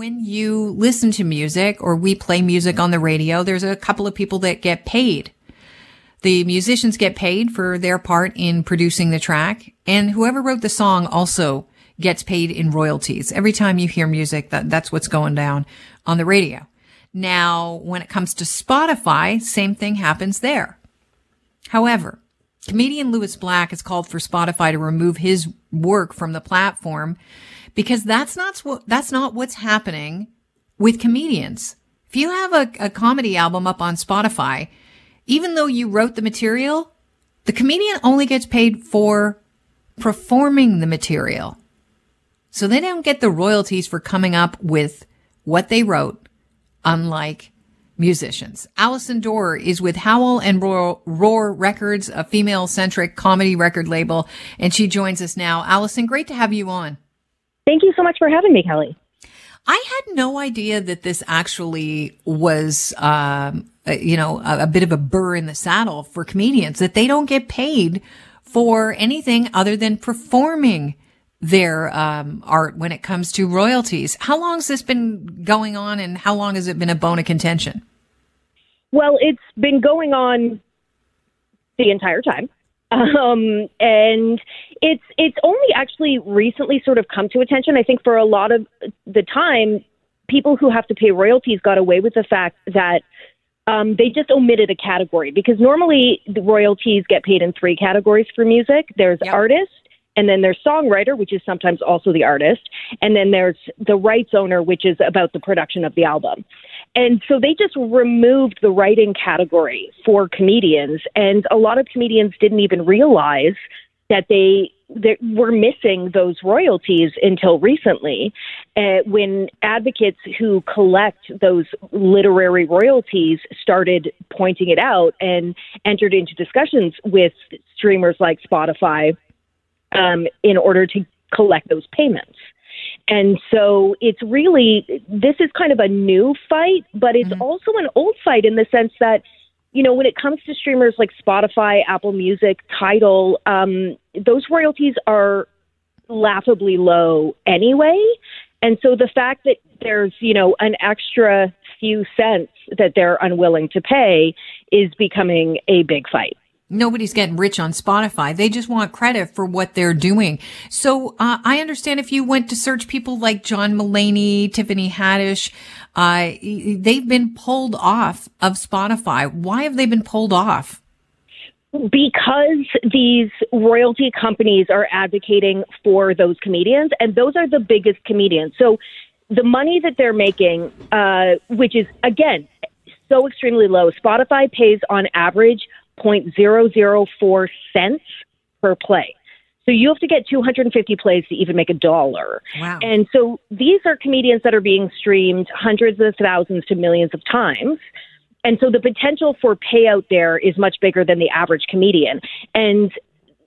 when you listen to music or we play music on the radio, there's a couple of people that get paid. The musicians get paid for their part in producing the track and whoever wrote the song also gets paid in royalties. Every time you hear music, that, that's what's going down on the radio. Now, when it comes to Spotify, same thing happens there. However, comedian Lewis Black has called for Spotify to remove his work from the platform because that's not what, that's not what's happening with comedians. If you have a, a comedy album up on Spotify, even though you wrote the material, the comedian only gets paid for performing the material. So they don't get the royalties for coming up with what they wrote, unlike musicians. Allison Dore is with Howl and Roar, Roar Records, a female centric comedy record label, and she joins us now. Allison, great to have you on. Thank you so much for having me, Kelly. I had no idea that this actually was, um, you know, a, a bit of a burr in the saddle for comedians that they don't get paid for anything other than performing their um, art when it comes to royalties. How long has this been going on, and how long has it been a bone of contention? Well, it's been going on the entire time, um, and it's it's only actually recently sort of come to attention. I think for a lot of the time, people who have to pay royalties got away with the fact that. Um, they just omitted a category because normally the royalties get paid in three categories for music. There's yep. artist, and then there's songwriter, which is sometimes also the artist. And then there's the rights owner, which is about the production of the album. And so they just removed the writing category for comedians. And a lot of comedians didn't even realize that they, they were missing those royalties until recently uh, when advocates who collect those literary royalties started pointing it out and entered into discussions with streamers like Spotify um, in order to collect those payments. And so it's really, this is kind of a new fight, but it's mm-hmm. also an old fight in the sense that, you know, when it comes to streamers like Spotify, Apple Music, Tidal, um, those royalties are laughably low anyway. And so the fact that there's, you know, an extra few cents that they're unwilling to pay is becoming a big fight. Nobody's getting rich on Spotify. They just want credit for what they're doing. So uh, I understand if you went to search people like John Mulaney, Tiffany Haddish, uh, they've been pulled off of Spotify. Why have they been pulled off? Because these royalty companies are advocating for those comedians, and those are the biggest comedians. So the money that they're making, uh, which is again so extremely low, Spotify pays on average 0.004 cents per play. So you have to get 250 plays to even make a dollar. Wow. And so these are comedians that are being streamed hundreds of thousands to millions of times. And so the potential for payout there is much bigger than the average comedian. And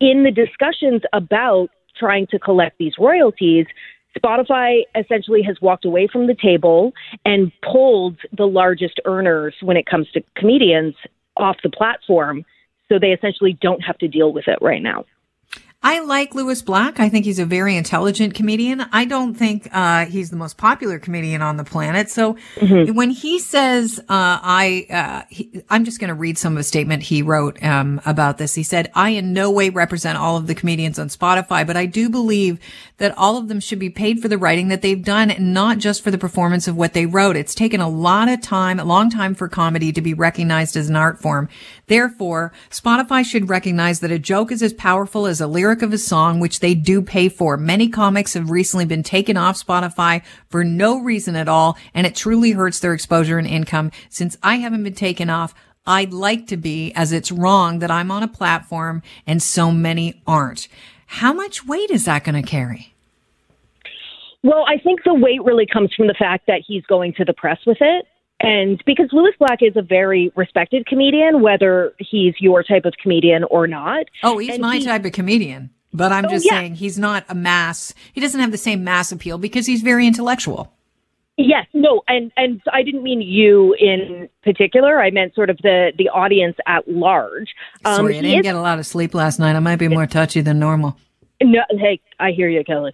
in the discussions about trying to collect these royalties, Spotify essentially has walked away from the table and pulled the largest earners when it comes to comedians off the platform so they essentially don't have to deal with it right now. I like Lewis Black. I think he's a very intelligent comedian. I don't think uh, he's the most popular comedian on the planet. So mm-hmm. when he says, uh, "I," uh, he, I'm just going to read some of a statement he wrote um, about this. He said, "I in no way represent all of the comedians on Spotify, but I do believe that all of them should be paid for the writing that they've done, and not just for the performance of what they wrote. It's taken a lot of time, a long time for comedy to be recognized as an art form. Therefore, Spotify should recognize that a joke is as powerful as a lyric." Of a song, which they do pay for. Many comics have recently been taken off Spotify for no reason at all, and it truly hurts their exposure and income. Since I haven't been taken off, I'd like to be, as it's wrong that I'm on a platform and so many aren't. How much weight is that going to carry? Well, I think the weight really comes from the fact that he's going to the press with it. And because Lewis Black is a very respected comedian, whether he's your type of comedian or not. Oh, he's my he, type of comedian. But I'm oh, just yeah. saying he's not a mass. He doesn't have the same mass appeal because he's very intellectual. Yes, no, and and I didn't mean you in particular. I meant sort of the the audience at large. Um, Sorry, I didn't is, get a lot of sleep last night. I might be more touchy than normal. No, hey, I hear you, Kelly.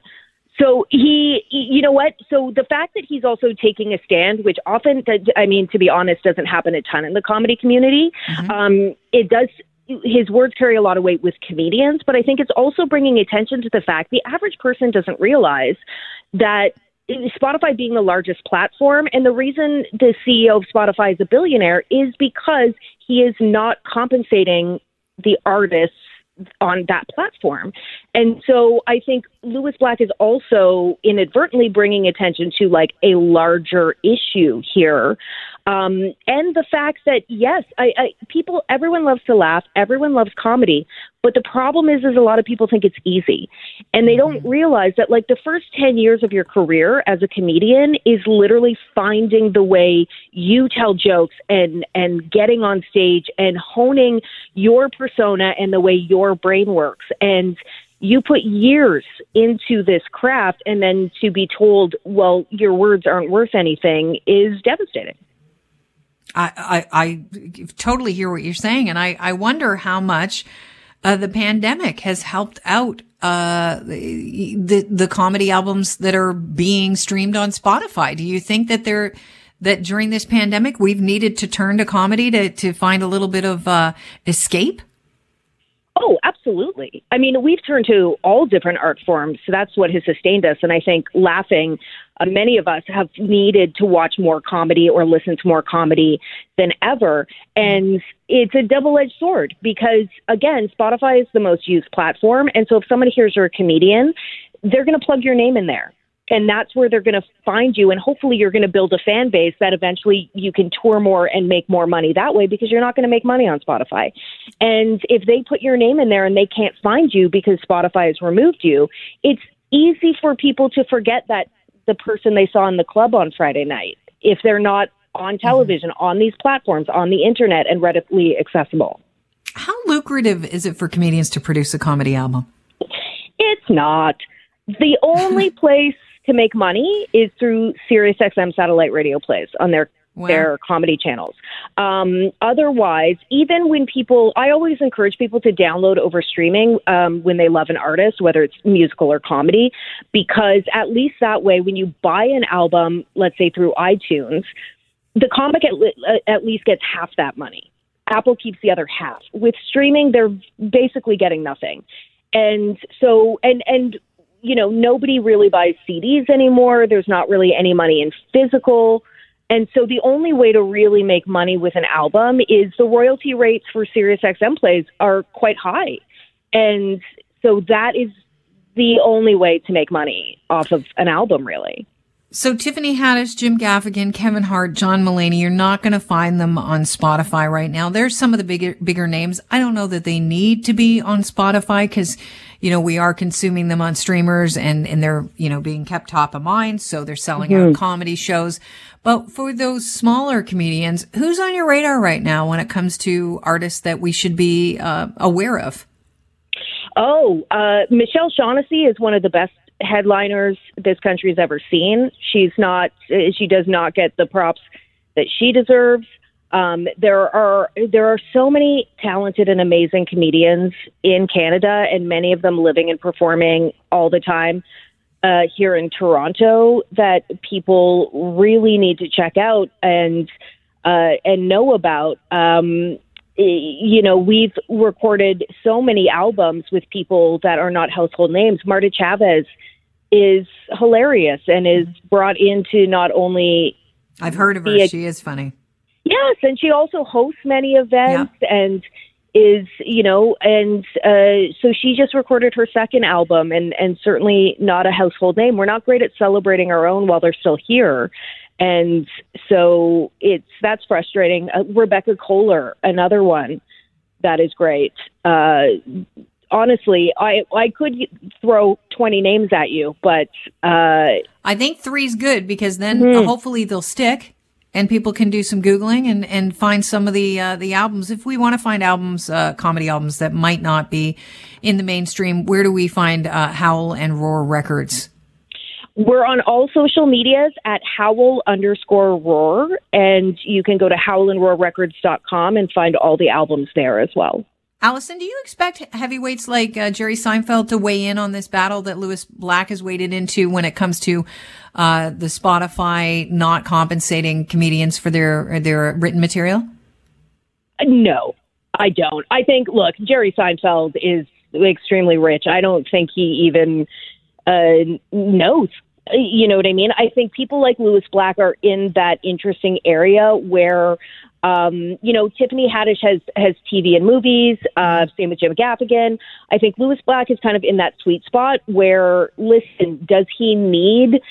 So he, you know what? So the fact that he's also taking a stand, which often, I mean, to be honest, doesn't happen a ton in the comedy community. Mm-hmm. Um, it does. His words carry a lot of weight with comedians, but I think it's also bringing attention to the fact the average person doesn't realize that Spotify being the largest platform, and the reason the CEO of Spotify is a billionaire is because he is not compensating the artists on that platform. And so I think Lewis Black is also inadvertently bringing attention to like a larger issue here. Um, and the fact that, yes, I, I, people, everyone loves to laugh, everyone loves comedy, but the problem is, is a lot of people think it's easy, and they don't mm-hmm. realize that like the first ten years of your career as a comedian is literally finding the way you tell jokes and and getting on stage and honing your persona and the way your brain works and you put years into this craft and then to be told well your words aren't worth anything is devastating I, I, I totally hear what you're saying. And I, I wonder how much uh, the pandemic has helped out uh, the the comedy albums that are being streamed on Spotify. Do you think that they're that during this pandemic we've needed to turn to comedy to to find a little bit of uh, escape? Oh, absolutely. I mean, we've turned to all different art forms. So that's what has sustained us. And I think laughing, uh, many of us have needed to watch more comedy or listen to more comedy than ever. And it's a double edged sword because, again, Spotify is the most used platform. And so if somebody hears you're a comedian, they're going to plug your name in there and that's where they're going to find you and hopefully you're going to build a fan base that eventually you can tour more and make more money that way because you're not going to make money on Spotify. And if they put your name in there and they can't find you because Spotify has removed you, it's easy for people to forget that the person they saw in the club on Friday night if they're not on mm-hmm. television, mm-hmm. on these platforms, on the internet and readily accessible. How lucrative is it for comedians to produce a comedy album? It's not. The only place to make money is through SiriusXM satellite radio plays on their Wow. their comedy channels. Um, otherwise, even when people, I always encourage people to download over streaming um, when they love an artist, whether it's musical or comedy, because at least that way, when you buy an album, let's say through iTunes, the comic at, at least gets half that money. Apple keeps the other half. With streaming, they're basically getting nothing. And so, and and you know, nobody really buys CDs anymore. There's not really any money in physical. And so the only way to really make money with an album is the royalty rates for SiriusXM plays are quite high. And so that is the only way to make money off of an album, really. So Tiffany Haddish, Jim Gaffigan, Kevin Hart, John Mulaney, you're not going to find them on Spotify right now. There's some of the bigger, bigger names. I don't know that they need to be on Spotify because, you know, we are consuming them on streamers and, and they're, you know, being kept top of mind. So they're selling mm-hmm. out comedy shows. But for those smaller comedians, who's on your radar right now when it comes to artists that we should be uh, aware of? Oh, uh, Michelle Shaughnessy is one of the best headliners this country's ever seen. She's not. She does not get the props that she deserves. Um, there are there are so many talented and amazing comedians in Canada, and many of them living and performing all the time uh, here in Toronto that people really need to check out and uh, and know about. Um, you know, we've recorded so many albums with people that are not household names. Martha Chaves is hilarious and is brought into not only. I've heard of her. She is funny. Yes, and she also hosts many events yeah. and is you know and uh so she just recorded her second album and and certainly not a household name we're not great at celebrating our own while they're still here and so it's that's frustrating uh, rebecca kohler another one that is great uh honestly, I I could throw twenty names at you, but uh, I think three's good because then mm-hmm. hopefully they'll stick, and people can do some googling and and find some of the uh, the albums. If we want to find albums, uh, comedy albums that might not be in the mainstream, where do we find uh, Howl and Roar Records? We're on all social medias at howl underscore roar, and you can go to howlandroarrecords.com and find all the albums there as well. Allison, do you expect heavyweights like uh, Jerry Seinfeld to weigh in on this battle that Lewis Black has waded into when it comes to uh, the Spotify not compensating comedians for their their written material? No, I don't. I think, look, Jerry Seinfeld is extremely rich. I don't think he even uh, knows. You know what I mean? I think people like Lewis Black are in that interesting area where um, you know, Tiffany Haddish has has TV and movies. Uh, same with Jim Gaffigan. I think Lewis Black is kind of in that sweet spot where, listen, does he need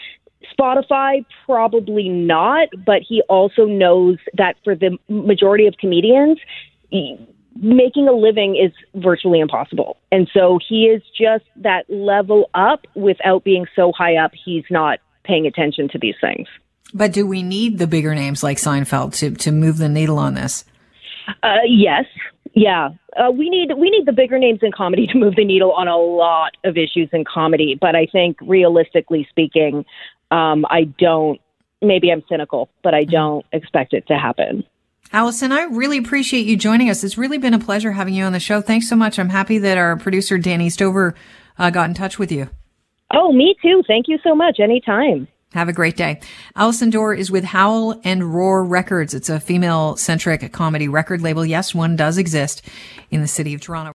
Spotify? Probably not. But he also knows that for the majority of comedians, making a living is virtually impossible. And so he is just that level up without being so high up. He's not paying attention to these things. But do we need the bigger names like Seinfeld to, to move the needle on this? Uh, yes. Yeah, uh, we need we need the bigger names in comedy to move the needle on a lot of issues in comedy. But I think, realistically speaking, um, I don't. Maybe I'm cynical, but I don't expect it to happen. Allison, I really appreciate you joining us. It's really been a pleasure having you on the show. Thanks so much. I'm happy that our producer Danny Stover uh, got in touch with you. Oh, me too. Thank you so much. Anytime. Have a great day. Allison Dore is with Howl and Roar Records. It's a female centric comedy record label. Yes, one does exist in the city of Toronto.